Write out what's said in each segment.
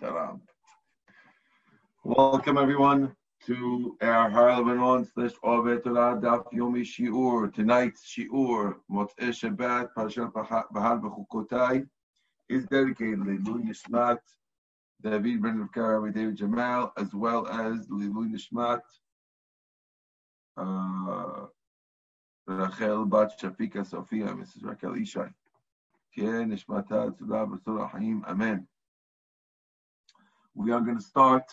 Ta-da. Welcome everyone to our Harlebanon slash Ovet Torah Daf Yomi Shiur. Tonight's Shiur, Motzei Shabbat, Parashat Bahar B'chukotai, is dedicated to Lilu Nishmat, David Ben Rabbi David Jamal, as well as Lilu Nishmat, uh, Rachel Bat Shafika Sofia, Mrs. Rachel Ishai. Nishmata Tzula B'Surah Haim. Amen. We are going to start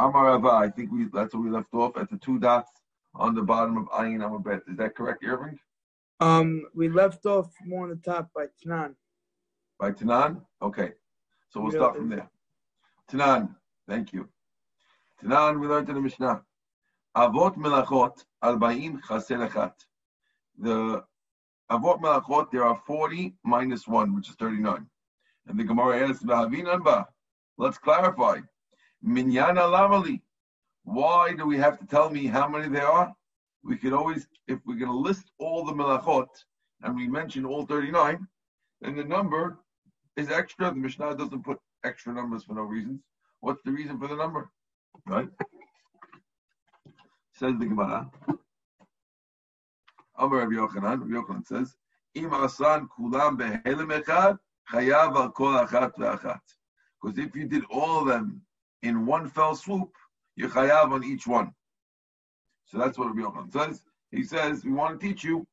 Amarava. I think we that's where we left off at the two dots on the bottom of Ayin Amabet. Is that correct, Irving? Um, we left off more on the top by Tanan. By Tanan? Okay. So we'll start from there. Tanan, thank you. Tanan, we learned in the Mishnah. Avot melachot albaim chaser echat. The Avot melachot, there are 40 minus 1, which is 39. And the Gemara asks, let's clarify. Minyana lamali. Why do we have to tell me how many there are? We could always, if we're going to list all the melachot, and we mention all 39, then the number is extra. The Mishnah doesn't put extra numbers for no reasons. What's the reason for the number? Right? Says the Gemara. Amar Rabbi Yochanan, Rabbi Yochanan says, Im asan kulam behelim echad, chayav al kol achat ve'achat. Because if you did all of them in one fell swoop, you chayav on each one. So that's what Rabbi Yochanan says. He says, we want to teach you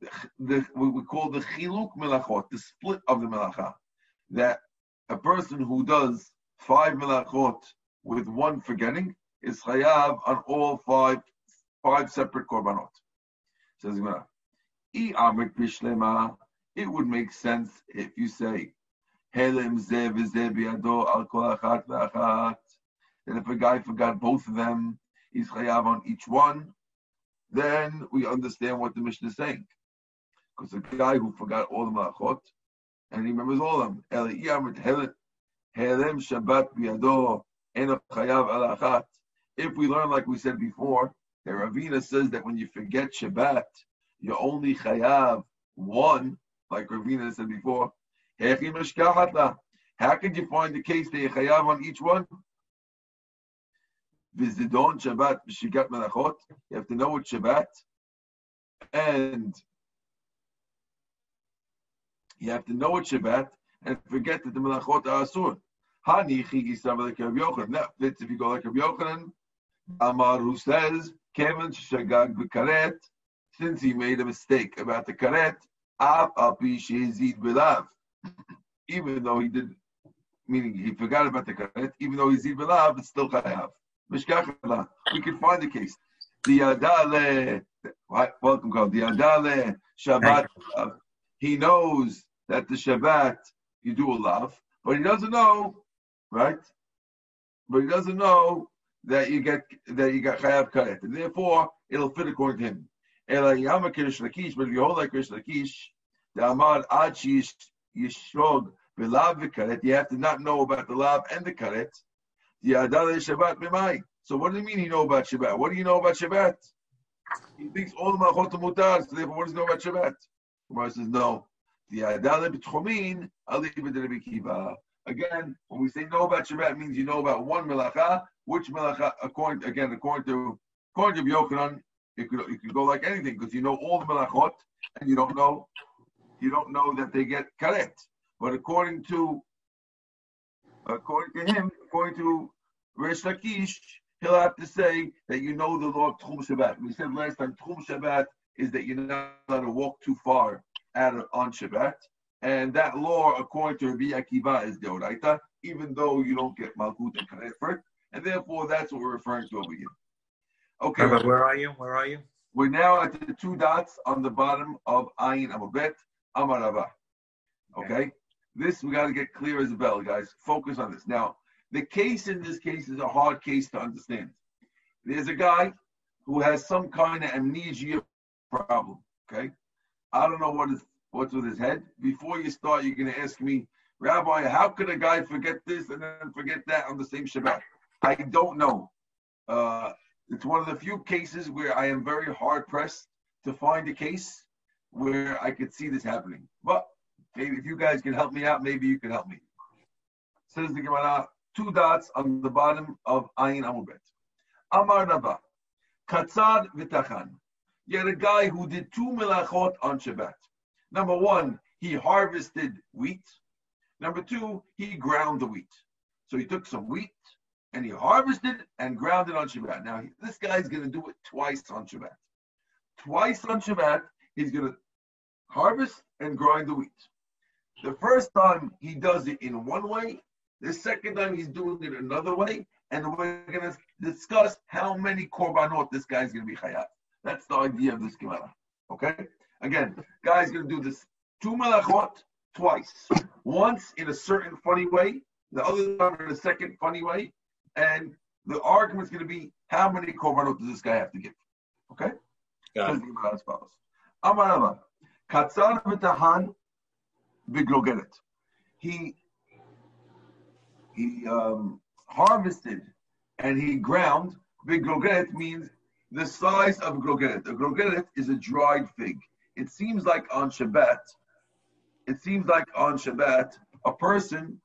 the, the what we call the chiluk melachot, the split of the melacha. That a person who does five melachot with one forgetting is chayav on all five five separate korbanot. Says Gemara, it would make sense if you say, that if a guy forgot both of them, he's chayav on each one, then we understand what the Mishnah is saying. Because a guy who forgot all the malachot, and he remembers all of them. If we learn, like we said before, that Ravina says that when you forget Shabbat, you're only chayav one, like Ravina said before. How could you find the case that you chayav on each one? Vizidon Shabbat b'shigat melachot. You have to know what Shabbat, and you have to know what Shabbat, and forget that the melachot are asur. Hani chigi like Rabbi Yochanan. That fits if you go like Rabbi Yochanan. Amar who says Kevin shagag b'karet since he made a mistake about the karet, even though he did, meaning he forgot about the karet, even though he's zid belav, it's still chayav. We can find the case. The adale, welcome, call the adale Shabbat. Uh, he knows that the Shabbat you do a love, but he doesn't know, right? But he doesn't know that you get that you got chayav karet, and therefore it'll fit according to him. Ela Yama Kirish Lakish, but if you hold like Kirish Lakish, the Amar Ad Yishrog Belav V'Karet, you have to not know about the Lav and the Karet. The Adal Shabbat Mimai. So what do you mean you know about Shabbat? What do you know about Shabbat? He thinks all the Malchot Mutar, so therefore what does he know about Shabbat? Gemara says no. Adal B'Tchomin, Ali B'Delebi Kiva. Again, when we say know about Shabbat, means you know about one melacha. Which melacha? According again, according to according to Yochanan, it could it could go like anything because you know all the melachot and you don't know you don't know that they get karet. But according to according to him, according to Rish Lakish, he'll have to say that you know the law of Tchum Shabbat. We said last time Tchum Shabbat is that you're not allowed to walk too far out of, on Shabbat. And that law, according to Rabbi Akiva, is Deoraita, even though you don't get Malkut and Karet for it. And therefore, that's what we're referring to over here. Okay. But where are you? Where are you? We're now at the two dots on the bottom of Ayin Amabet Amarava. Okay? okay? This we got to get clear as a bell, guys. Focus on this. Now, the case in this case is a hard case to understand. There's a guy who has some kind of amnesia problem. Okay? I don't know what is what's with his head. Before you start, you're going to ask me, Rabbi, how could a guy forget this and then forget that on the same Shabbat? I don't know. Uh, it's one of the few cases where I am very hard pressed to find a case where I could see this happening. But maybe if you guys can help me out, maybe you can help me. Says the Gemara, two dots on the bottom of Ayin Amubet. Amar Rava, Katzad V'tachan. You had a guy who did two melachot on Shabbat. Number one, he harvested wheat. Number two, he ground the wheat. So he took some wheat and he harvested and ground it on Shabbat. Now, this guy's going to do it twice on Shabbat. Twice on Shabbat, he's going to harvest and grind the wheat. The first time he does it in one way, the second time he's doing it another way, and we're going to discuss how many korbanot this guy's going to be chayav. That's the idea of this Gemara. Okay? Again, guy's going to do this two melachot twice. Once in a certain funny way, the other time in a second funny way, and the argument is going to be how many korbanot does this guy have to give? Okay? Got it. As follows. V'tahan v'glogeret. He he um, harvested and he ground. V'glogeret means the size of grogeret. A grogeret is a dried fig. It seems like on Shabbat, it seems like on Shabbat, a person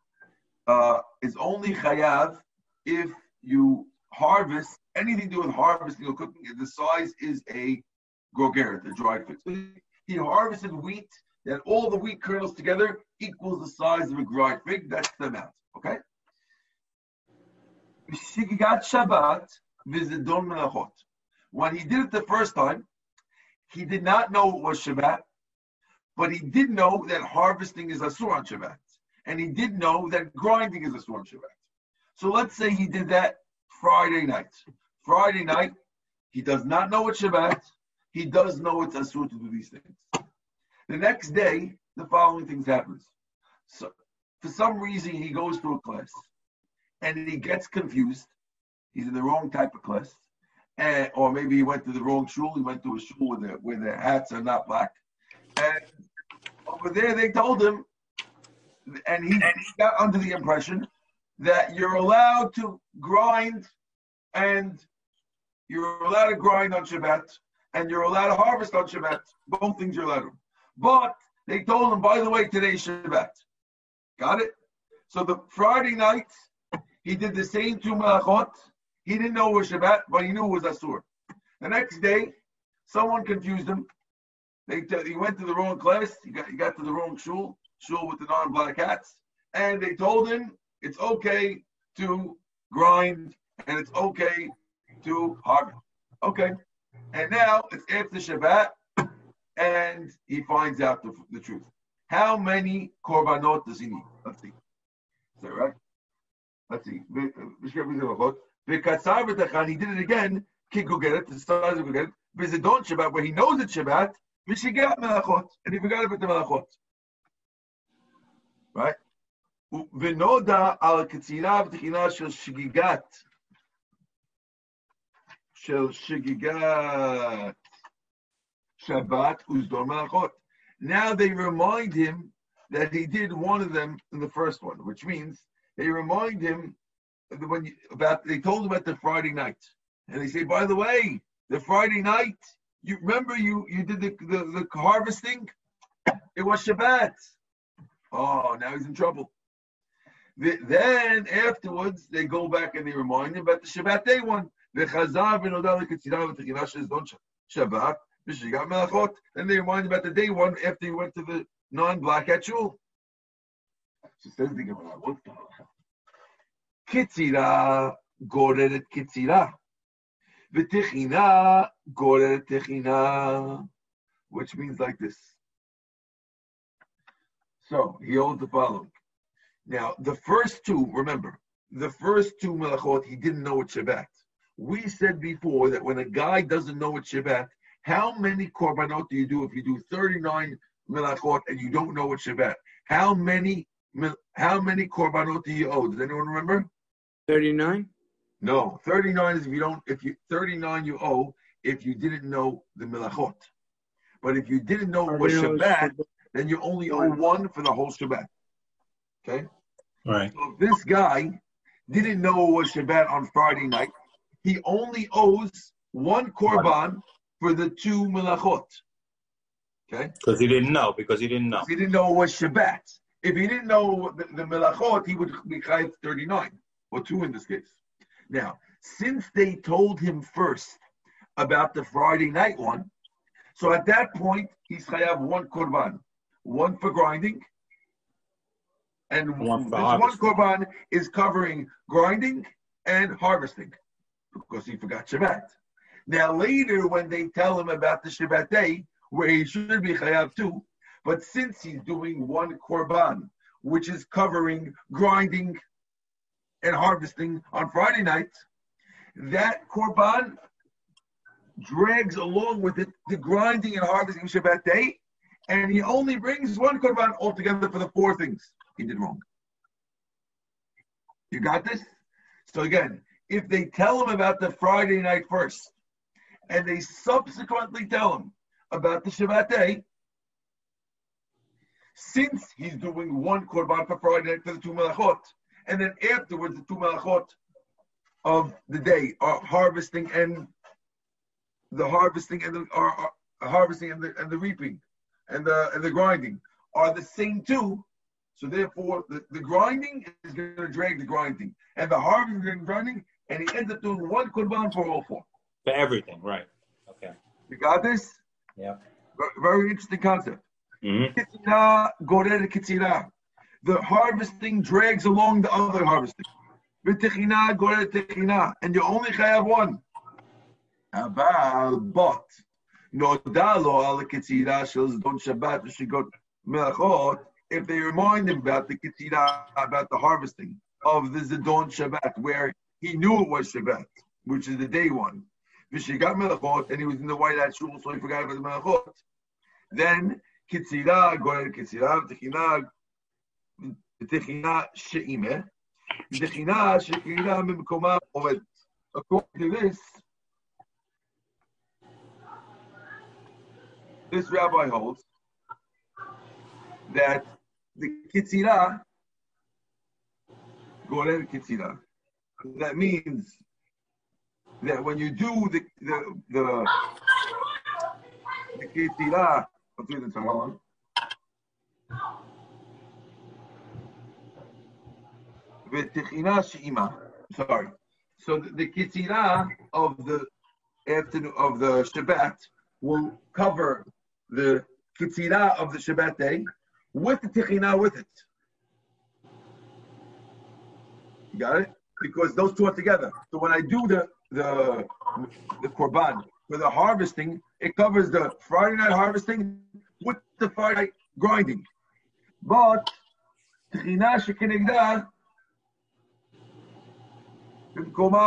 uh, is only chayav if you harvest anything to do with harvesting or cooking. The size is a grogeret, a dried fig. So he harvested wheat, that all the wheat kernels together equals the size of a dried fig. That's the amount. Okay. Shigigat Shabbat v'zidon melachot. When he did it the first time, he did not know it was Shabbat, but he did know that harvesting is Asur on Shabbat. And he did know that grinding is Asur on Shabbat. So let's say he did that Friday night. Friday night, he does not know it's Shabbat. He does know it's Asur to do these things. The next day, the following things happens. So for some reason, he goes to a class and he gets confused. He's in the wrong type of class and, or maybe he went to the wrong shul. He went to a shul where the, where the hats are not black. And over there, they told him, and he, he got under the impression that you're allowed to grind and you're allowed to grind on Shabbat and you're allowed to harvest on Shabbat. Both things you're allowed to. But they told him, by the way, today's Shabbat. Got it? So the Friday night, he did the same two malachot he didn't know it was Shabbat, but he knew it was Asur. The next day, someone confused him. They t- he went to the wrong class. He got, he got to the wrong shul, shul with the non-black hats, and they told him it's okay to grind and it's okay to harvest. Okay, and now it's after Shabbat, and he finds out the, the truth. How many korbanot does he need? Let's see. Is that right? Let's see. Uh, V'katzar he did it again, ki gugelet, the size of gugelet, v'zidon Shabbat, where he knows it's Shabbat, and he forgot about the melachot. Right? ונודע על קצירה ותחינה של שגיגת, של שגיגת Shabbat וזדור מלאכות. Now they remind him that he did one of them in the first one, which means they remind him when you, about they told him about the Friday night, and they say, by the way, the Friday night, you remember you you did the the, the harvesting, it was Shabbat. Oh, now he's in trouble. The, then afterwards, they go back and they remind him about the Shabbat day one. The Chazar Shabbat, Melachot. Then they remind him about the day one after he went to the non-black at shul. So says the Gemara, what the hell? Kitzira goreret kitzira. V'tichina goreret tichina. Which means like this. So he holds the following. Now, the first two, remember, the first two melachot, he didn't know it's Shabbat. We said before that when a guy doesn't know it's Shabbat, how many korbanot do you do if you do 39 melachot and you don't know it's Shabbat? How many how many korbanot do you owe? Does anyone remember? 39? No, 39 is if you don't, if you, 39 you owe if you didn't know the Melachot. But if you didn't know it was Shabbat, then you only owe one for the whole Shabbat. Okay? Right. So if this guy didn't know it was Shabbat on Friday night, he only owes one korban for the two melachot. Okay? Because he didn't know. Because he didn't know. He didn't know it was Shabbat. If he didn't know the, the melachot, he would be chayiv 39, or two in this case. Now, since they told him first about the Friday night one, so at that point, he's chayav one korban, one for grinding, and One one korban is covering grinding and harvesting because he forgot Shabbat. Now later, when they tell him about the Shabbat day, where he should be chayav too, but since he's doing one korban, which is covering grinding and harvesting on Friday night, that korban drags along with it the grinding and harvesting Shabbat day, and he only brings one korban altogether for the four things he did wrong. You got this? So again, if they tell him about the Friday night first, and they subsequently tell him about the Shabbat day, since he's doing one korban for Friday night for the two melachot, and then afterwards the two melachot of the day are harvesting and the harvesting and the are, are- harvesting and the and the reaping and the and the grinding are the same two. So therefore, the, the grinding is going to drag the grinding, and the harvesting and grinding, and he ends up doing one korban for all four. For everything, right. Okay. You got this? Yeah. Ver- Very interesting concept. Mm-hmm. Kitzira goreh kitzira. The harvesting drags along the other harvesting. V'techina goreh techina. And you only have one. Aval, but, נודע לו על הקצירה של זדון שבת ושגות מלאכות, if they remind him about the Ketina, about the harvesting of the Zidon Shabbat, where he knew it was Shabbat, which is the day one. v'shigat Melachot, and he was in the white hat shul, so he forgot about the Melachot. Then Kitzira, Goyal Kitzira, Techina, Techina She'ime, Techina She'ina Mimkoma Ovet. According to this, this rabbi holds that the kitzira, goreh kitzira, that means that when you do the the the, the kitzira, on. She'ima. Sorry. So the, the kitzira of the afternoon of the Shabbat will cover the kitzira of the Shabbat day with the tikhina with it. You got it? Because those two are together. So when I do the the the korban for the harvesting, it covers the Friday night harvesting with the Friday night grinding. But tichina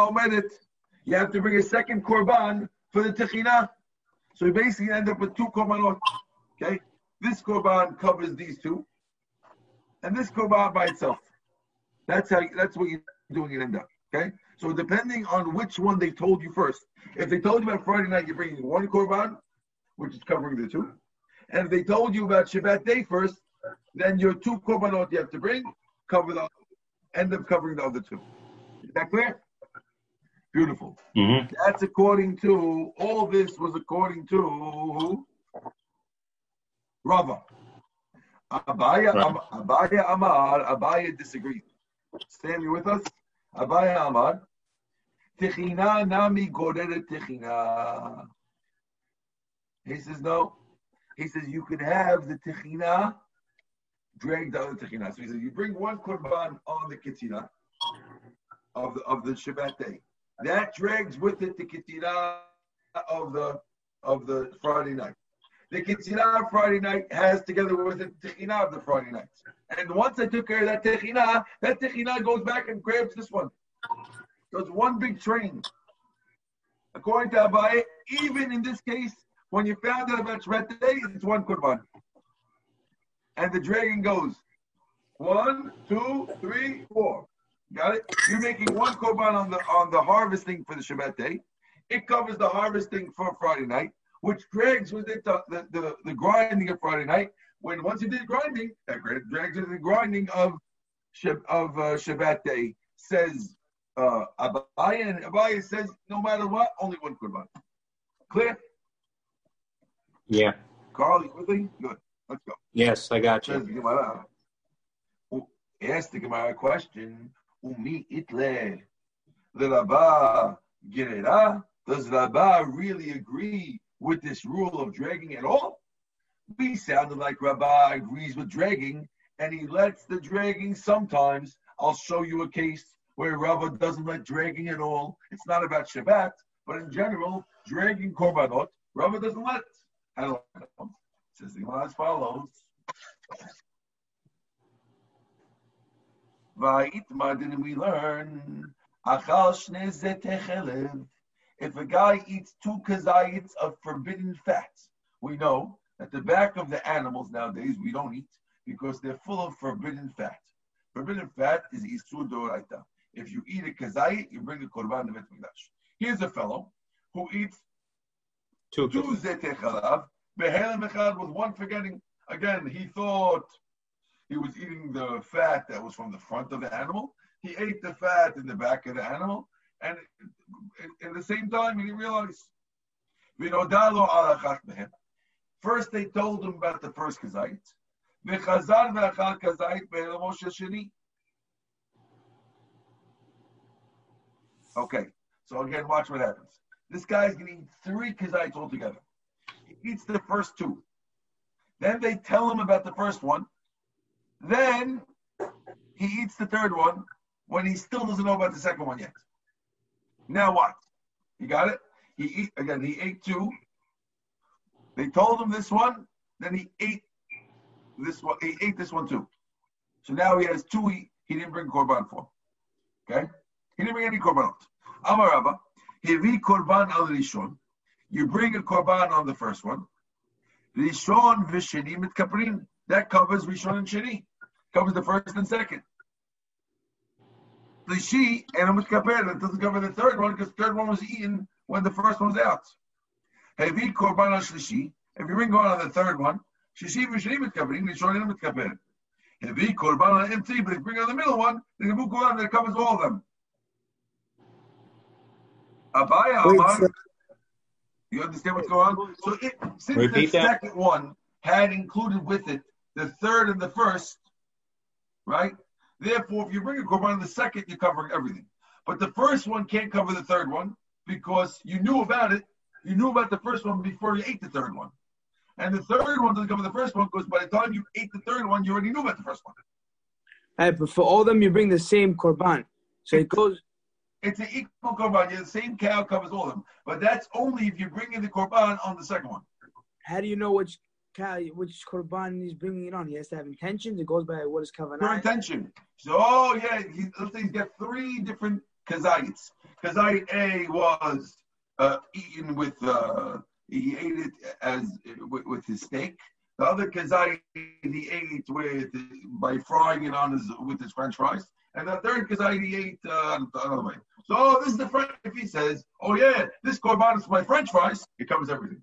omedet, you have to bring a second korban for the tikhina. So you basically end up with two korbanot. Okay? This korban covers these two, and this korban by itself. That's how that's what you're doing it end up. Okay? So depending on which one they told you first. If they told you about Friday night, you're bringing one korban, which is covering the two. And if they told you about Shabbat day first, then your two korbanot you have to bring cover the end up covering the other two. Is that clear? Beautiful. Mm-hmm. That's according to all this was according to who? Rava. Abaya, Abaya Amar, Abaya disagreed. Stand you with us? Abaya Amar. Techina nami goreret techina. He says no. He says you could have the techina drag the other techina. So he says you bring one korban on the kitzina of the of the Shabbat day. That drags with it the kitzira of the of the Friday night. The kitzira of Friday night has together with the techina of the Friday night. And once I took care of that techina, that techina goes back and grabs this one. So it's one big train. According to Abaye, even in this case, when you found out about Shabbat day, it's one kurban. And the dragon goes one, two, three, four. Got it? You're making one korban on the on the harvesting for the Shabbat day. It covers the harvesting for Friday night, which drags with it the, the, the, the grinding of Friday night. When once you did grinding, that drags with the grinding of of uh, Shabbat day. Says uh, Abaya, and Abaya says no matter what, only one korban. Clear? Yeah. Carl, you with me? Good. Let's go. Yes, I got Says you. Gemara. Ask the Gemara a question. Umi itle. The Rabba Gerera. Does Rabba really agree with this rule of dragging at all? We sounded like Rabba agrees with dragging, and he lets the dragging sometimes. I'll show you a case where Rabba doesn't let dragging at all. It's not about Shabbat, but in general, dragging korbanot, Rabba doesn't let. I don't know. Says the as follows. Va'itma didn't we learn? Achal shne zetechelev. If a guy eats two kazayits of forbidden fats, we know at the back of the animals nowadays we don't eat because they're full of forbidden fat. Forbidden fat is isur doraita. If you eat a kazayit, you bring a korban to Bet Here's a fellow who eats Two. two zetei chalav, behelim echad with one forgetting. Again, he thought he was eating the fat that was from the front of the animal. He ate the fat in the back of the animal, and at the same time, he didn't realize. V'nodalo alachat mehem. First, they told him about the first kazait. Okay, so again, watch what happens. This guy's going to eat three kazites altogether. He eats the first two. Then they tell him about the first one. Then he eats the third one when he still doesn't know about the second one yet. Now what? You got it? He eat again. He ate two. They told him this one. Then he ate this one. He ate this one too. So now he has two. He, he didn't bring korban for. Okay. He didn't bring any korbanot. Amar Rabba, Hevi korban al rishon. You bring a korban on the first one. Rishon v'sheni mitkaprin. That covers rishon and sheni. Covers the first and second. The she and a mitkaper. That doesn't cover the third one because the third one was eaten when the first one was out. Hevi korban shlishi. If you bring korban on the third one, shishi v'sheni mitkaprin. Rishon and mitkaper. Hevi korban empty. But if you bring on the middle one, then the korban that covers all of them. Abaya Amar, you understand what's going on? So it, since Repeat the that. second one had included with it the third and the first, right? Therefore, if you bring a korban in the second, you're covering everything. But the first one can't cover the third one because you knew about it. You knew about the first one before you ate the third one. And the third one doesn't cover the first one because by the time you ate the third one, you already knew about the first one. Hey, but for all of them, you bring the same korban. So it goes. It's an equal korban. Yeah, the same cow covers all of them. But that's only if you bring in the korban on the second one. How do you know which which korban he's bringing it on? He has to have intentions. It goes by what is kavanah. Your intention. So, oh yeah, he, let's say he's got three different kazaits. Kazait A was uh, eaten with, uh, he ate it as with, with his steak. The other kazait he ate with by frying it on his with his French fries. And the third kazait he ate uh, another way. So oh, this is the French. If he says, "Oh yeah, this korban is my French fries," it covers everything.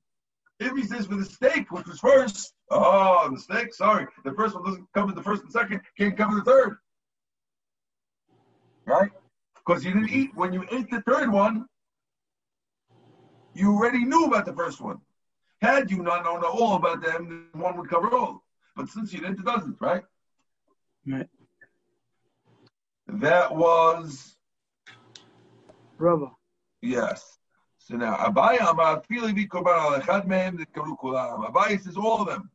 If he says for the steak, which was first, oh, the steak, sorry, the first one doesn't cover the first and second, can't cover the third. Right? Because you didn't eat, when you ate the third one, you already knew about the first one. Had you not known all about them, one would cover all. But since you didn't, it doesn't, right? Right. That was, Rava. yes. So now, Abaya Amar Vi Korban Al Echad Mehem Kulam. Abaya says all of them.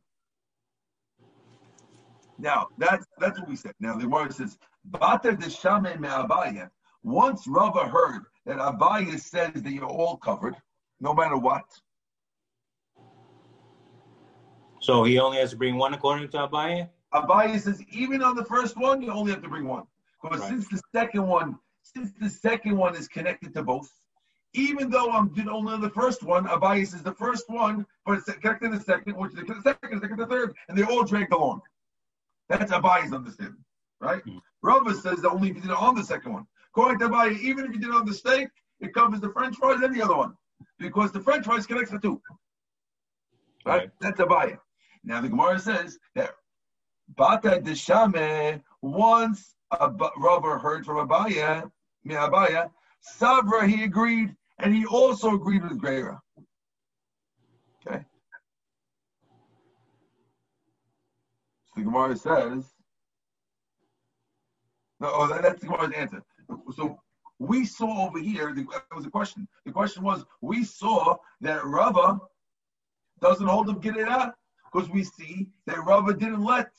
Now, that's that's what we said. Now, the Gemara says, Bata Deshame Me Abaya. Once Rava heard that Abaya says that you're all covered, no matter what, So he only has to bring one according to Abaye? Abaya says even on the first one, you only have to bring one. Because Right. since the second one, since the second one is connected to both, even though I'm doing only on the first one, Abaya is the first one, but it's connected to the second, which is the second, second, the third, and they all dragged along. That's Abaya's understanding, right? Mm. Rava says that only if you did it on the second one. According to Abaya, even if you did it on the steak, it covers the French fries and the other one, because the French fries connects the two. Right? Right. That's Abaya. Now the Gemara says that Bata Deshame, once a Rava heard from Abaya, Abaya, Savra, he agreed, and he also agreed with Greira. Okay. So the Gemara says, No, oh, that, that's the Gemara's answer. So we saw over here, the, that was a question. The question was, we saw that Rava doesn't hold him get it out because we see that Rava didn't let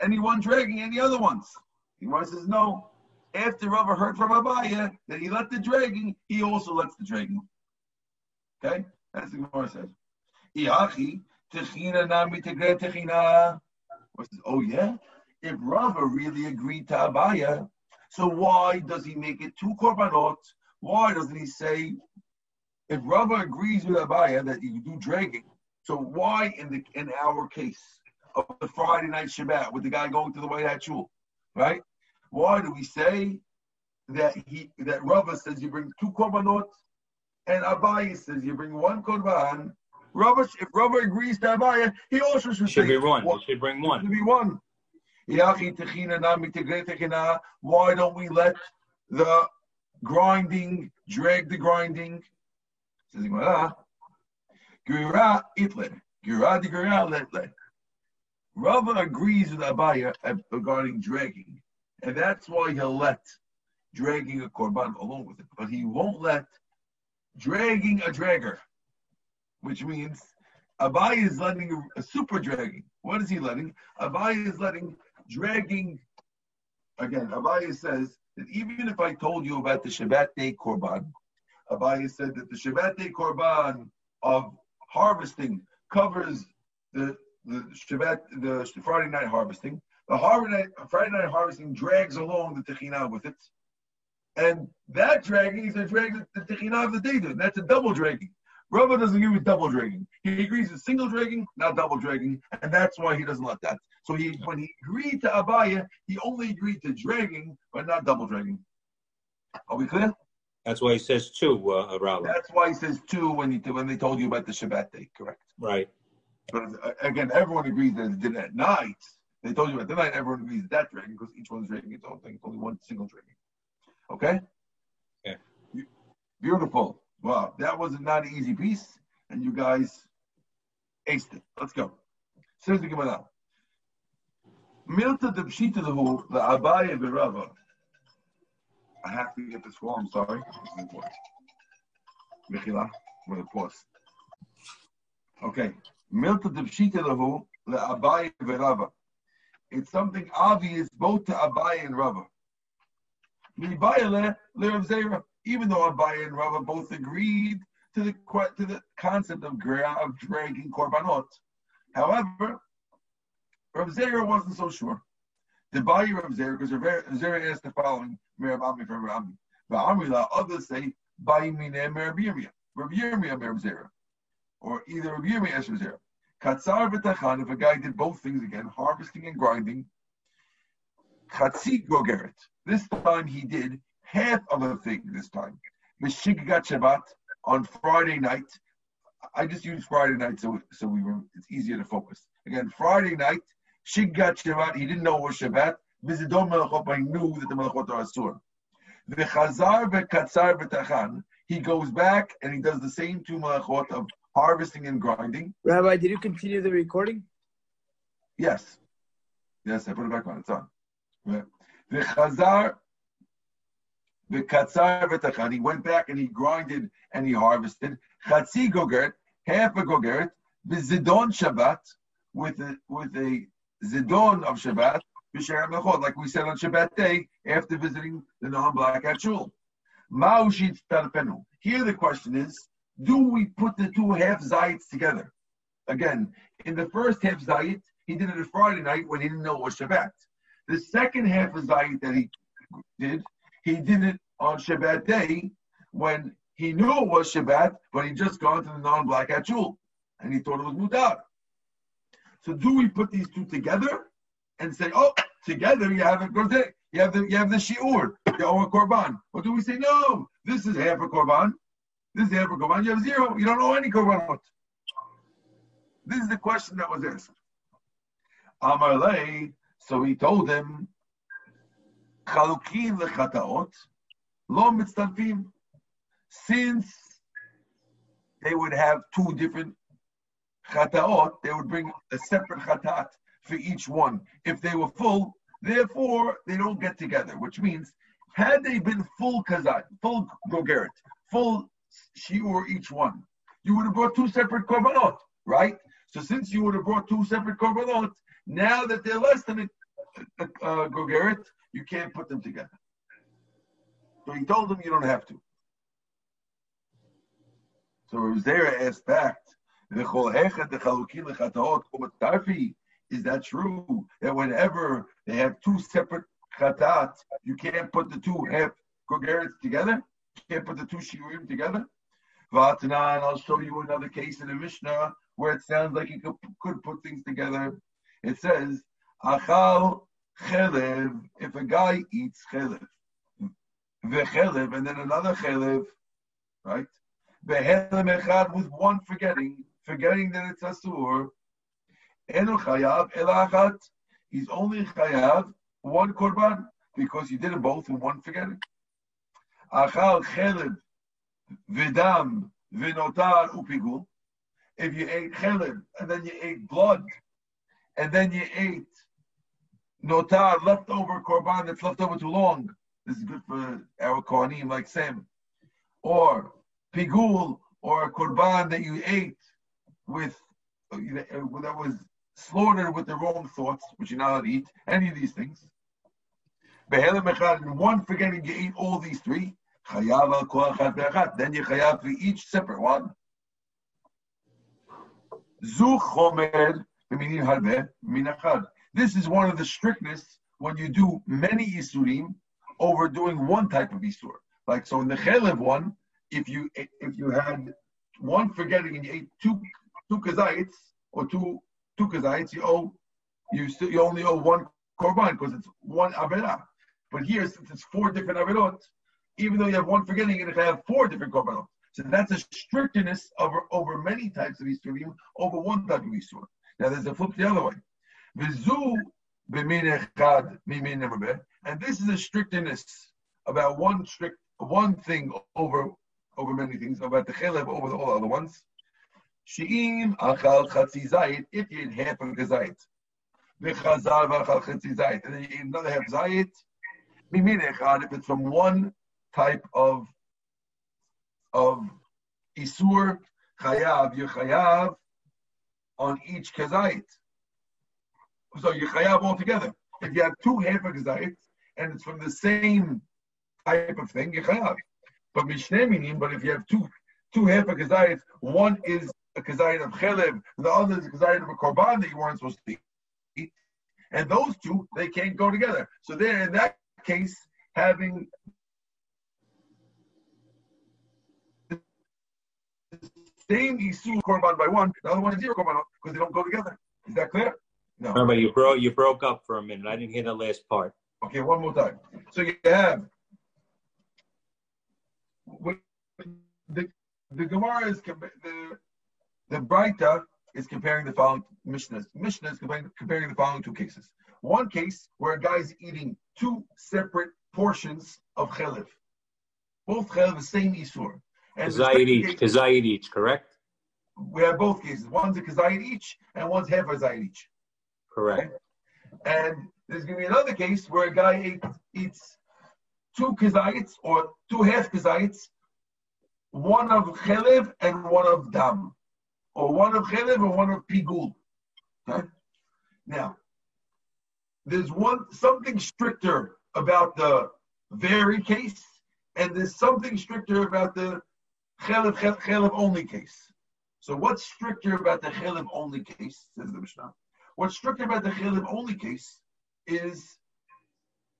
anyone dragging any other ones. He says no. After Rava heard from Abaya that he let the dragging, he also lets the dragging. Okay, that's the Gemara says. Iachi techina namitegret techina. Oh yeah, if Rava really agreed to Abaya, so why does he make it two korbanot? Why doesn't he say, if Rava agrees with Abaya that you do dragging, so why in the in our case of the Friday night Shabbat with the guy going to the White Hat Shul, right? Why do we say that he that Rava says you bring two korbanot and Abaya says you bring one korban? Rava, if Rava agrees to Abaya, he also should, should say be one. Well, should bring one. should be one. Why don't we let the grinding drag the grinding? Says Gemara, Gira itler, Gira de Gira letle. Rava agrees with Abaya uh, regarding dragging, and that's why he'll let dragging a korban along with it, but he won't let dragging a dragger, which means Abaya is letting a, super dragging. What is he letting? Abaya is letting dragging. Again, Abaya says that even if I told you about the Shabbat day korban, Abaya said that the Shabbat day korban of harvesting covers the the Shabbat, the Friday night harvesting. The Friday night, Friday night harvesting drags along the Techina with it. And that dragging is a drag that the Techina of the day. That's a double dragging. Rava doesn't agree with double dragging. He agrees with single dragging, not double dragging, and that's why he doesn't let that. So he, when he agreed to Abaya, he only agreed to dragging, but not double dragging. Are we clear? That's why he says two, uh, Rava. That's why he says two when he when they told you about the Shabbat day. Correct. Right. But uh, again, everyone agrees that it did at night. They told you about the night. Everyone agrees that dragon because each one's dragging its own thing. It's only one single dragging. Okay. Yeah. Beautiful. Wow, that was not an easy piece, and you guys aced it. Let's go. Says the Gemara. Milta de pshita lehu the abaya berava. I have to get this wrong. I'm sorry. Mechila, with a pause. Okay. Milta de pshita lehu the abaya berava. It's something obvious both to Abaya and Rava. Even though Abaye and Rava both agreed to the to the concept of, of dragging korbanot. However, Rav Zera wasn't so sure. The Bayi Rav Zera, because Rav Zera asked the following, Merab Ami from Rav. But others say, Bayi Mine Merab Yirmiyah, Rav Yirmiyah Merab Zera. Or either Rav Yirmiyah as Rav Zera. Katzar v'tachan, if a guy did both things again, harvesting and grinding, Chatzi Gogeret. This time he did half of a thing this time. Mishigat Shabbat on Friday night. I just use Friday night so so we were, it's easier to focus. Again, Friday night, Shigat Shabbat, he didn't know it was Shabbat. Vizidon Melachot, he knew that the Melachot are Asur. V'chazar v'katzar v'tachan, he goes back and he does the same two Melachot of harvesting and grinding. Rabbi, did you continue the recording? Yes. Yes, I put it back on. It's on. V'chazar the katzar v'tachan. He went back and he grinded and he harvested. Chatzi gogert, half a gogert, zidon Shabbat, with a, with a zidon of Shabbat, like we said on Shabbat day, after visiting the non-black at Shul. Here the question is, do we put the two half zayits together? Again, in the first half zayit, he did it on Friday night when he didn't know it was Shabbat. The second half of zayit that he did, he did it on Shabbat day when he knew it was Shabbat, but he just gone to the non-black Achul, and he thought it was Mudar. So do we put these two together and say, oh, together you have a you have the you have the shiur, a korban. Or do we say, no, this is half a korban, this is half a korban, you have zero, you don't owe any korbanot. This is the question that was asked. Amarle, so he told him, Chalukin lechataot, lo mitztarfim. Since they would have two different chataot, they would bring a separate chatat for each one. If they were full, Therefore, they don't get together, which means had they been full kazat, full gogeret, full shiur each one, you would have brought two separate korbanot, right? So since you would have brought two separate korbanot, now that they're less than a, a, a gogeret, you can't put them together. So he told them you don't have to. So Zera asked back, is that true? That whenever they have two separate chatat, you can't put the two half together? Can't put the two shiurim together? Vatanan, I'll show you another case in the Mishnah where it sounds like you could, could put things together. It says, Achal chelev, if a guy eats chelev, vechelev, and then another chelev, right? Vechelem echad with one forgetting, forgetting that it's asur, Enu chayav elachat. He's only chayav one korban because he did it both in one forgetting. Chelib vidam vinotar. If you ate chelib and then you ate blood and then you ate notar leftover korban that's left over too long. This is good for our kohanim like Sam. Or pigul or a korban that you ate with uh, that was slaughtered with the wrong thoughts, which you're not allowed to eat, any of these things. In one forgetting you eat all these three, then you chayav for each separate one. This is one of the strictness when you do many isurim over doing one type of isur. Like so in the chelev one, if you if you had one forgetting and you ate two two kazayits or two two kazaits, you owe you still you only owe one korban because it's one avera. But here, since it's four different averot, even though you have one forgetting, you have four different korbanot. So that's a strictness over, over many types of Isurim, over one type of Isur. Now there's a flip the other way. And this is a strictness about one strict one thing over over many things, about the chelev over the, all the other ones. She'im achal chatzi zayit, if you eat half of a zayit. V'chazar v'achal chatzi zayit. And then you eat another half zayit. Mimin echad, if it's from one type of of isur, chayav, on each kazayit. So you chayav altogether. If you have two half of kazayit, and it's from the same type of thing, you chayav. But mishneh minim, but if you have two two half of kazayit, one is a kazayit of chelev, the other is a kazayit of a korban that you weren't supposed to eat. And those two, they can't go together. So there, in that case, having same isur korban by one, the other one is zero korban because they don't go together. Is that clear? No. Remember, you broke you broke up for a minute. I didn't hear the last part. Okay, one more time. So you have the the Gemara is the the Breita is comparing the following Mishnahs. Mishnah is comparing, comparing the following two cases. One case where a guy is eating two separate portions of chelev. Both chelev the same isur. And kazayit each. Kazayit each, correct? We have both cases. One's a kazayit each, and one's half a zayit each. Correct. Okay? And there's going to be another case where a guy eat, eats two kazayits or two half kazayits, one of chelev and one of dam or one of chelev and one of pigul. Okay? Now, there's one something stricter about the very case, and there's something stricter about the chelev, chelev only case. So what's stricter about the chelev only case, says the Mishnah? What's stricter about the chelev only case is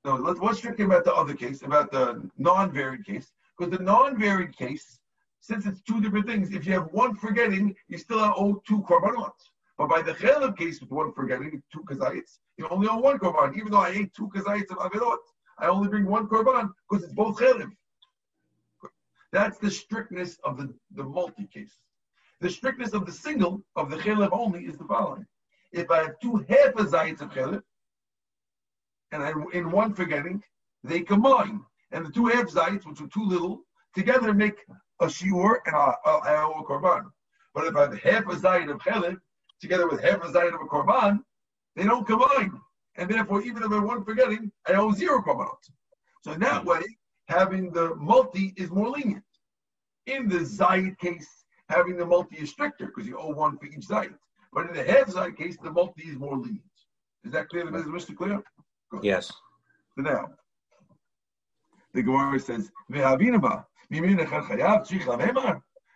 no, what's stricter about the other case, about the non-varied case? Because the non-varied case since it's two different things, if you have one forgetting, you still owe two korbanot. But by the chelev case with one forgetting, two kazayits, you only owe one korban. Even though I ate two kazayits of avirot, I only bring one korban because it's both chelev. That's the strictness of the, the multi case. The strictness of the single, of the chelev only, is the following. If I have two half a of chelev, and I, in one forgetting, they combine. And the two half zayits, which are too little, together make a shiur and a, a, a korban. But if I have half a zayin of chelik together with half a zayin of a korban, they don't combine. and therefore, even if I one forgetting, I owe zero korbanot. So in that hmm. way, having the multi is more lenient. In the Zayit case, having the multi is stricter because you owe one for each Zayit. But in the half Zayit case, the multi is more lenient. Is that clear? Is Mr. Clear? Good. Yes. So now, the Gemara says, The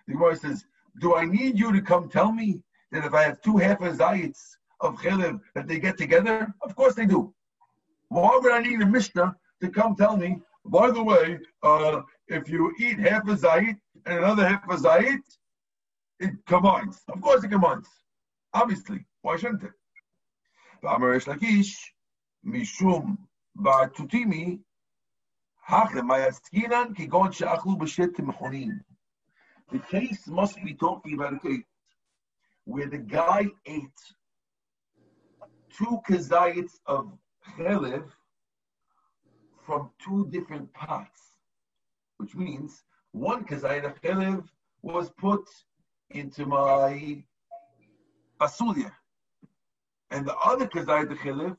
Gemara says, Do I need you to come tell me that if I have two half a Zayits of Chelev, that they get together? Of course they do. Why would I need a Mishnah to come tell me, by the way, uh, if you eat half a zayit and another half a zayit, it combines. Of course, it combines. Obviously, why shouldn't it? Lakish mishum kigon she'achlu b'shet. The case must be talking about a case where the guy ate two kazayits of chelev from two different pots, which means one kazayit of chelev was put into my basulia, and the other kazayit of chelev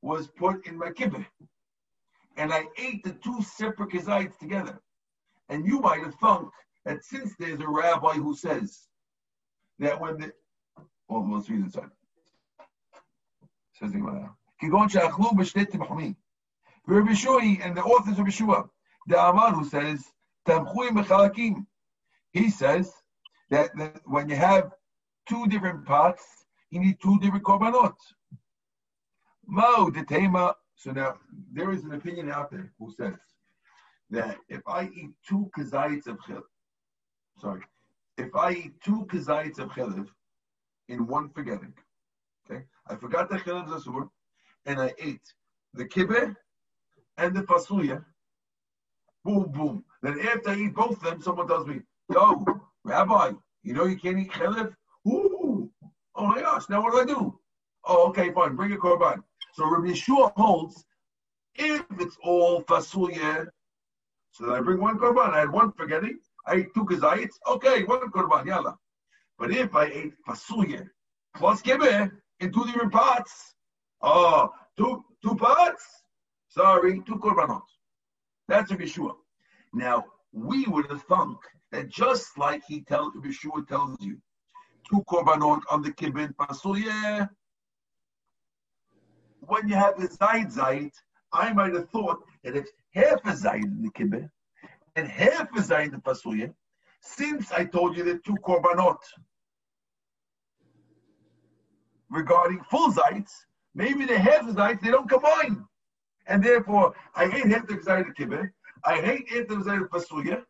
was put in my kibbeh. And I ate the two separate kazayites together. And you might have thunk that since there's a rabbi who says that when the well, let's read. Says the Gemara. Kigon she'achlu b'shnei timchumi. Rabbi Shui and the authors of Yeshua, the Amar who says tamchui. He says that, that when you have two different pots, you need two different korbanot. The tema. So now there is an opinion out there who says that if I eat two kazayites of chil, sorry, if I eat two kazayites of chiliv in one forgetting, okay, I forgot the chiliv zasur, and I ate the kibbeh and the fasuya. Boom, boom. Then after I eat both of them, someone tells me, "Yo, Rabbi, you know you can't eat chiliv." Ooh, oh my gosh! Now what do I do? Oh, okay, fine. Bring a korban. So Rabbi Yeshua holds if it's all fasulye, so then I bring one korban. I had one forgetting. I ate two kazayits. Okay, one korban, yalla. But if I ate fasulye plus kibbeh in two different pots, oh, two two pots. Sorry, two korbanot. That's Rabbi Yeshua. Now we would have thunk that just like he tells Yeshua tells you, two korbanot on the kibbeh fasulye when you have the Zayd Zayd, I might have thought that it's half a Zayd in the kibbeh and half a Zayd in the Pasuya, since I told you the two korbanot regarding full Zayds, maybe the half of they don't combine. And therefore, I hate half the Zayd in kibbeh, I hate half the Zayd in Pasuya,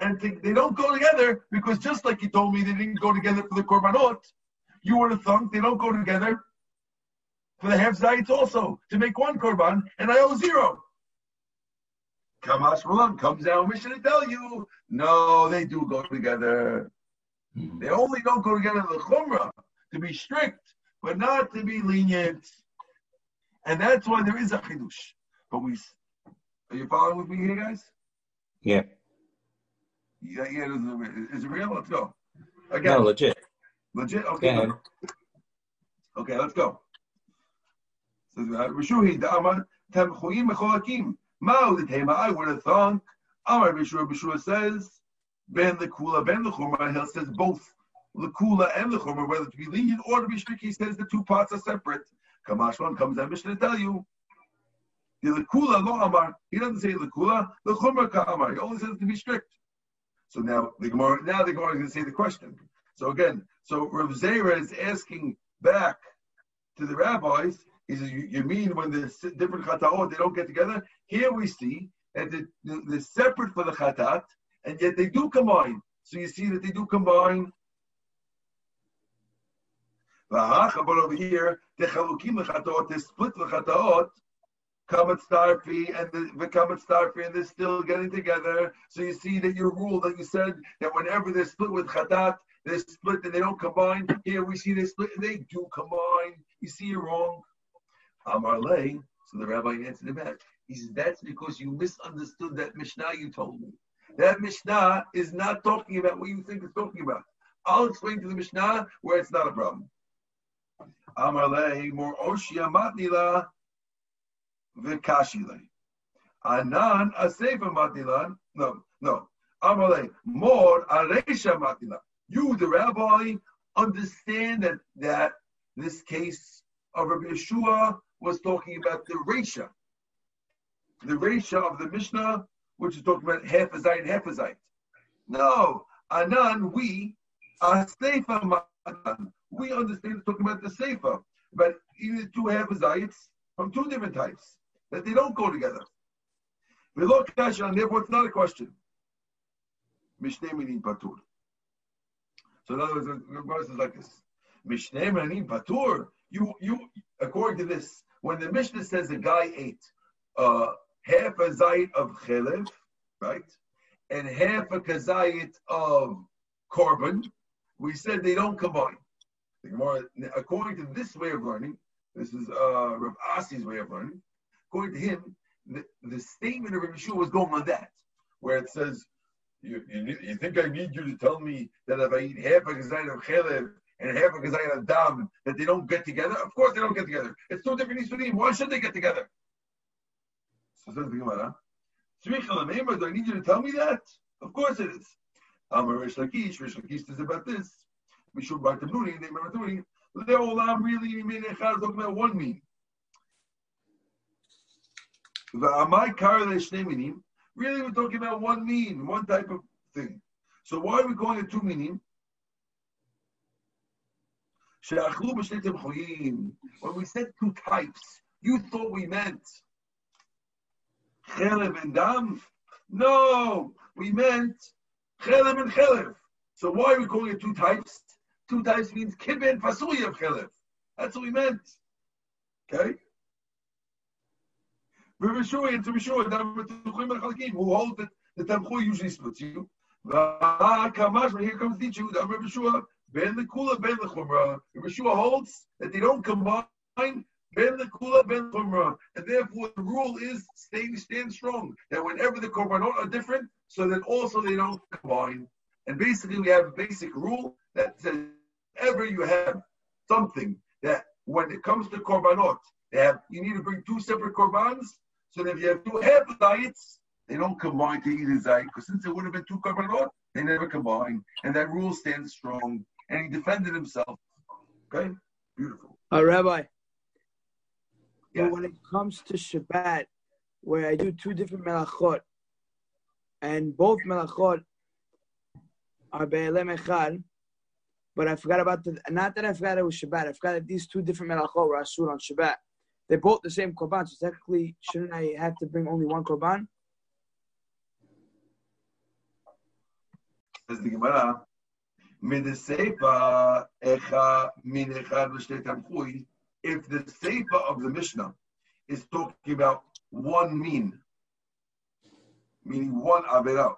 and they don't go together because just like you told me they didn't go together for the korbanot, you would have thought they don't go together for the half zayits also to make one korban, and I owe zero. Kamash Malam comes down, mission to tell you, no, they do go together. Mm-hmm. They only don't go together the chumrah to be strict, but not to be lenient. And that's why there is a chidush. But we, are you following with me here, guys? Yeah. Yeah, yeah. Is it real? Let's go. Again. No, legit. Legit. Okay. Okay, let's go. Uh, Rishuhi Dama Tamchuim Mecholakim. Mao the Tema, I would have thought. Amar Bishua Bishua says, Ben the Kula, Ben the Chumra, he says both the Kula and the Chumra, whether to be lenient or to be strict, he says the two parts are separate. Kamashwan comes out Mishnah to tell you. The Lakula lo Amar, he doesn't say Lakula, the Chumra ka he only says to be strict. So now the Gemara, now the Gemara is going to say the question. So again, so Rav Zera is asking back to the rabbis, he says, you, you mean when the different chataot, they don't get together? Here we see that they're separate for the chatat, and yet they do combine. So you see that they do combine. But over here, the chalukim lechatot, they split the chataot, kamat starfi and the, the kamat starfi, and they're still getting together. So you see that your rule that you said that whenever they're split with chatat, they're split and they don't combine. Here we see they split and they do combine. You see you're wrong. Amar Lay, so the rabbi answered him back. He says, That's because you misunderstood that Mishnah you told me. That Mishnah is not talking about what you think it's talking about. I'll explain to the Mishnah where it's not a problem. Amar Lay, more Oshia Matnila, v'kashile. Anan asefa Matnila. No, no. Amale more aresha matilan. You, the rabbi, understand that that this case of Rabbi Yeshua was talking about the Resha, the Resha of the Mishnah, which is talking about half a zayt, half a zayt. No, Anan, we, are Seifa we understand talking about the Sefer, but even two zayts from two different types, that they don't go together. We look at and therefore it's not a question. Mishneh patur. So in other words, the verse is like this. Mishneh minim patur. You, you, according to this, when the Mishnah says a guy ate uh, half a zayit of chelev, right, and half a kazayit of korban, we said they don't combine. According to this way of learning, this is uh, Rav Asi's way of learning. According to him, the, the statement of Rav Yeshua was going on that, where it says, you, you, you, think I need you to tell me that if I eat half a kazayit of chelev and half a kazayit of dam, that they don't get together? Of course they don't get together. It's two different Yisurim. Why should they get together? So says the Gemara, do I need you to tell me that? Of course it is. Amar Rish Lakish, Rish Lakish says about this. Mishum Bar Tabnuni, they Tabnuni. Leolam really mean Echad talking about one mean. V'amai Kar Shnei Minim. Really, we're talking about one mean, one type of thing. So why are we calling it two meaning? When we said two types, you thought we meant chelev and dam? No, we meant chelev and chelev. So why are we calling it two types? Two types means fasuya of chelev. That's what we meant. Okay? Rivashui and Tabishui, who hold that the Tamchui usually splits you. Here comes the Jew, Rivashua, Ben the Kula, Ben the Chumrah. Rivashua holds that they don't combine Ben the Kula, Ben Chumrah. And therefore the rule is staying stand strong. That whenever the Korbanot are different, so that also they don't combine. And basically we have a basic rule that says ever you have something that when it comes to Korbanot, they have you need to bring two separate Korbans, so that if you have two half diets, they don't combine to eat a zayit, because since it would have been two korbanot, they never combine, and that rule stands strong. And he defended himself. Okay, beautiful. Uh, Rabbi, when it comes to Shabbat, where I do two different melachot, and both melachot are be'elem echad, but I forgot about the, not that I forgot it was Shabbat, I forgot that these two different melachot were asur on Shabbat. They're both the same korban, so technically, shouldn't I have to bring only one korban? The Gemara, if the seifa of the Mishnah is talking about one mean, meaning one avera,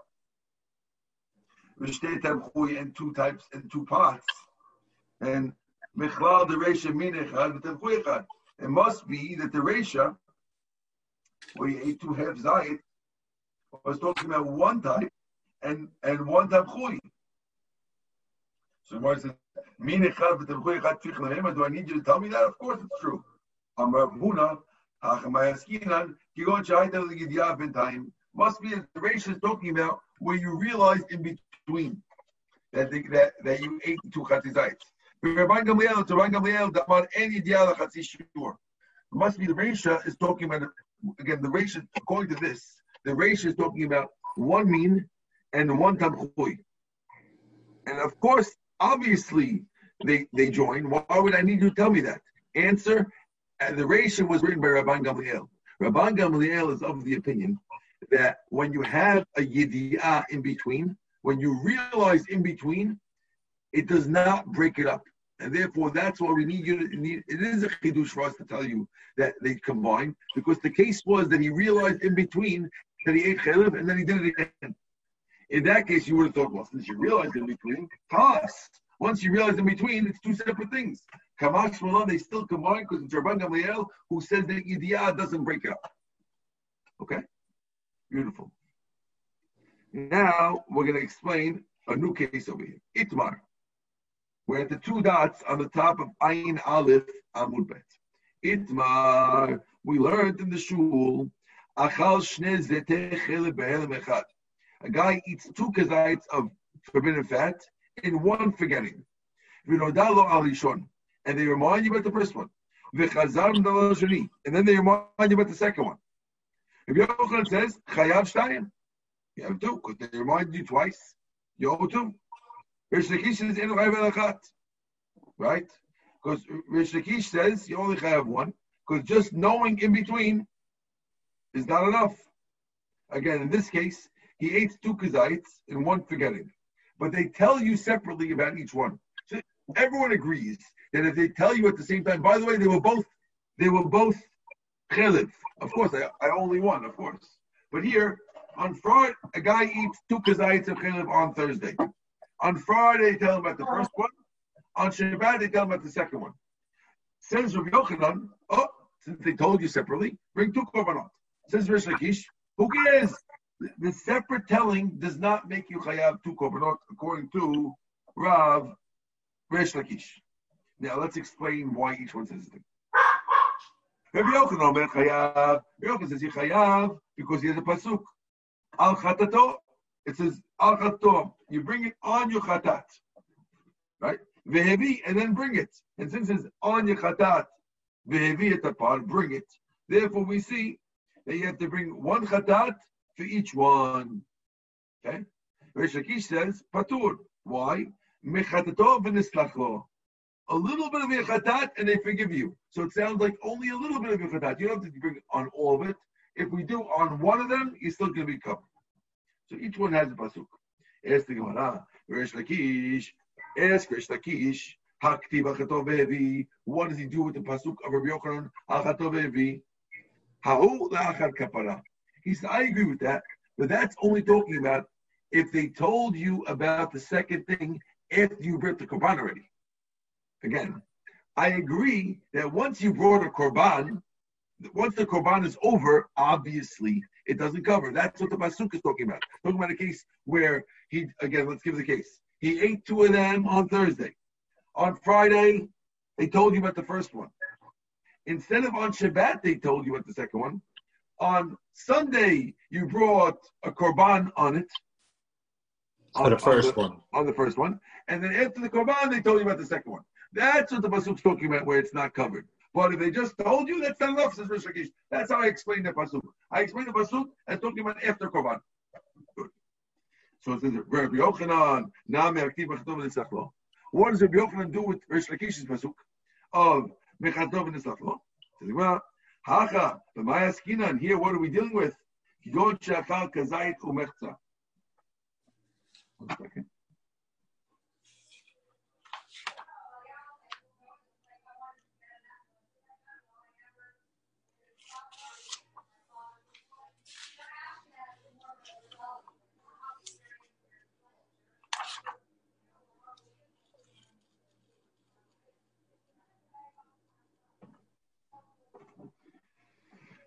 in two types, in two parts, and michlal the resha min echad echad. It must be that the Resha, where you ate two half Zayit, was talking about one type and, and one type Chui. So Mar says, Min echad v'tem echad tzich Do I need you to tell me that? Of course it's true. Hachamayaskinan, Kigon. Must be that the Resha is talking about where you realize in between that, that, that you ate two Chatzizayits. Rabban Gamliel, to Rabban Gamliel, Damar any diala chatzi shur. Must be the Resha is talking about again the Resha. According to this, the Resha is talking about one mean and one tamchui. And of course, obviously, they they join. Why would I need you to tell me that? Answer: and the Resha was written by Rabban Gamliel. Rabban Gamliel is of the opinion that when you have a yidiyah in between, when you realize in between, it does not break it up. And therefore, that's why we need you to need. It is a chidush for us to tell you that they combine, because the case was that he realized in between that he ate chelev and then he did it again. In that case, you would have thought, well, since you realized in between, toss. Once you realize in between, it's two separate things. Kamash Malan, they still combine because it's Rabban Gamliel who says that Yidiyah doesn't break it up. Okay? Beautiful. Now, we're going to explain a new case over here. Itmar where the two dots on the top of Ayin Aleph Amud Bet. Itmar, We learned in the shul, achal A guy eats two kazites of forbidden fat in one forgetting. And they remind you about the first one. And then they remind you about the second one. If Yochanan says, Chayav Shtayim, you have two, because they remind you twice. You owe two. Rish Lakish says, In Right? Because Rish Lakish says, you only have one, because just knowing in between is not enough. Again, in this case, he ate two kazites in one forgetting. But they tell you separately about each one. So everyone agrees that if they tell you at the same time, by the way, they were both, they were both chelev. Of course, I, I only one, of course. But here, on Friday, a guy eats two kazites of chelev on Thursday. On Friday, they tell him about the first one. On Shabbat, they tell him about the second one. Says Rabbi Yochanan, oh, since they told you separately, bring two korbanot. Says Rish Lakish, who cares? The separate telling does not make you chayav two korbanot, according to Rav Rish Lakish. Now let's explain why each one says it. Rabbi Yochanan Omer chayav. Rabbi Yochanan says chayav because he has a pasuk. Al chatato. It says al chatato. You bring it on your chatat, right? Vehevi, and then bring it. And since it's on your chatat, vehevi et apart, bring it. Therefore, we see that you have to bring one chatat for each one. Okay? Rish Lakish says patur. Why? Mechatato v'nislachlo a little bit of your and they forgive you. So it sounds like only a little bit of your You don't have to bring on all of it. If we do on one of them, you're still going to be covered. So each one has a pasuk. Ask the Gemara, Rish Lakish, ask Rish Lakish, Haktiv Achatovevi. What does he do with the pasuk of Rabbi Yochanan? Achatovevi. Ha'u la'achar kapara. He said, I agree with that, but that's only talking about if they told you about the second thing after you ripped the korban already. Again, I agree that once you brought a korban, once the korban is over, obviously it doesn't cover. That's what the pasuk is talking about. Talking about a case where he again. Let's give the case. He ate two of them on Thursday. On Friday, they told you about the first one. Instead of on Shabbat, they told you about the second one. On Sunday, you brought a korban on it. On, the first on the, one. On the first one. And then after the korban, they told you about the second one. That's what the pasuk's talking about, where it's not covered. But if they just told you, that's not enough, says Rish Lakish. That's how I explain the pasuk. I explain the pasuk as talking about after korban. So it says Rabbi Yochanan, Nam Nisachlo. What does Rabbi Yochanan do with Rish Lakish's pasuk of Mechatov Nisachlo? Says well, Hacha, the Maya Skinan. Here, what are we dealing with? Yod Shachal Kazait Umechza. One second.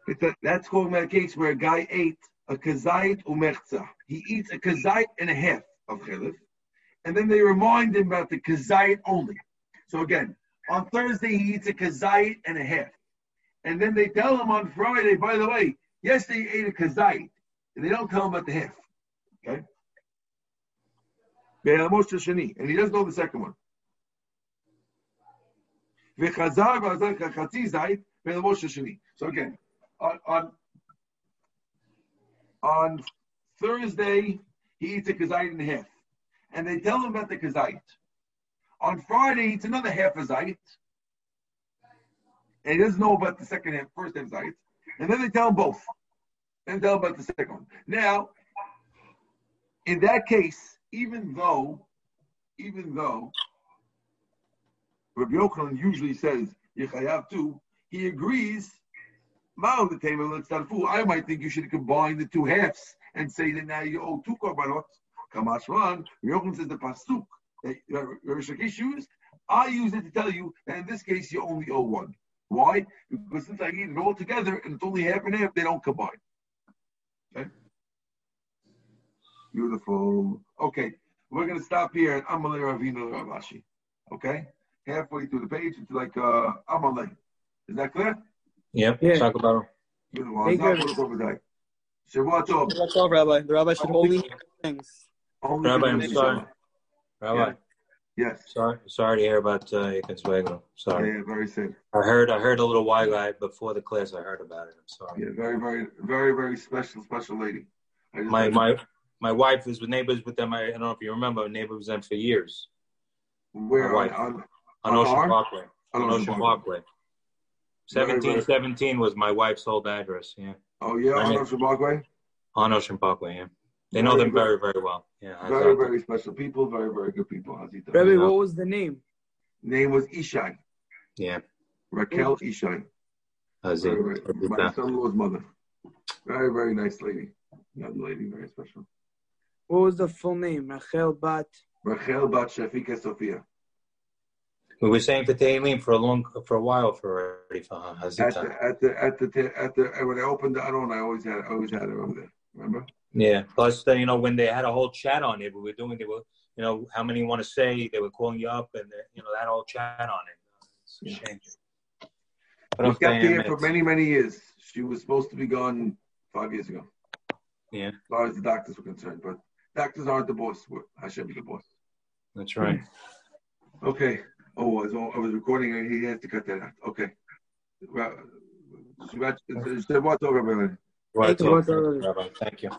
A, that's called case where a guy ate a kazait umerza. He eats a kazait and a half of chilif, and then they remind him about the kazait only. So again, on Thursday he eats a kazait and a half, and then they tell him on Friday, by the way, yesterday he ate a kazait, and they don't tell him about the half. Okay. And he doesn't know the second one. So again, on, on, on Thursday, he eats a kazait and a half. And they tell him about the kazait. On Friday, he eats another half a. And he doesn't know about the second half, first half zait. And then they tell him both. Then tell him about the second one. Now, in that case, even though, even though Rabbi Yochanan usually says Yechayav too, he agrees I might think you should combine the two halves and say that now you owe two korbanot. Kamashman, Yochanan says the pasuk that used. I use it to tell you that in this case you only owe one. Why? Because since I eat it all together and it's only half and half, they don't combine. Okay. Beautiful. Okay, we're gonna stop here at Amalei Ravina Ravashi. Okay, halfway through the page, it's like uh, Amalei. Is that clear? Yep. Yeah. Talk about Hey, good. Shabbat Tov. That's all, Rabbi. The rabbi should only hear things. Only Rabbi, I'm sorry. Shabbat. Rabbi. Yes. Sorry, sorry to hear about uh, your consuegro. Yeah, Sorry. yeah, very sad. I heard, I heard a little while ago before the class. I heard about it. I'm sorry. Yeah, very, very, very, very special, special lady. My my my wife was with neighbors with them. I, I don't know if you remember. Neighbors with them for years where my wife. on, on, on On Ocean Arm? Parkway. on On Ocean Parkway. Very, Seventeen very- seventeen was my wife's old address. Yeah, Oh yeah, My on name- Ocean Parkway. on Ocean Parkway. Yeah, they know Very them very very well. Yeah, I Very, thought- very special people. Very, very good people. Hazita. Rabbi, Yeah. what was the name? Name was Ishai. yeah. Raquel Ishai. That's it. Very, very, my son-in-law's mother. Very, very nice lady. Young lady, very special. What was the full name? Rachel Bat. Rachel Bat Shafika Sofia. We were saying for Tehillim for a long for a while for already for At the, at the, at the, at the, when I opened the Aron, I always had, I always had her over there. Remember? Yeah. Plus, the, you know, when they had a whole chat on it, we were doing, they were, you know, how many want to say, they were calling you up, and you know that whole chat on it. It's a Yeah. shame. We But kept okay, here for many, many years. She was supposed to be gone five years ago, Yeah, as far as the doctors were concerned. But doctors aren't the boss. Hashem is the boss. that's right. Hmm. Okay. Oh, I was, I was recording. and He has to cut that out. Okay. Well, Shabbat Shabbat Tov, everyone. Right. Thank you. Rabbi, Thank you.